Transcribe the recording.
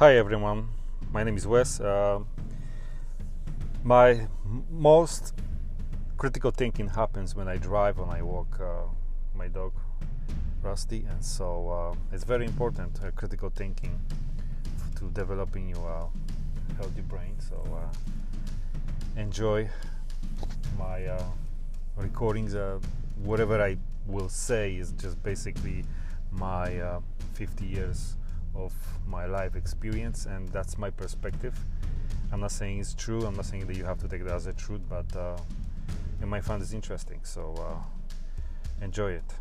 Hi everyone, my name is Wes. Uh, my most critical thinking happens when I drive when I walk uh, my dog Rusty, and so uh, it's very important uh, critical thinking to developing your healthy brain. So uh, enjoy my uh, recordings. Uh, whatever I will say is just basically my uh, 50 years of my life experience, and that's my perspective. I'm not saying it's true. I'm not saying that you have to take that as a truth, but uh, you might find this interesting. So uh, enjoy it.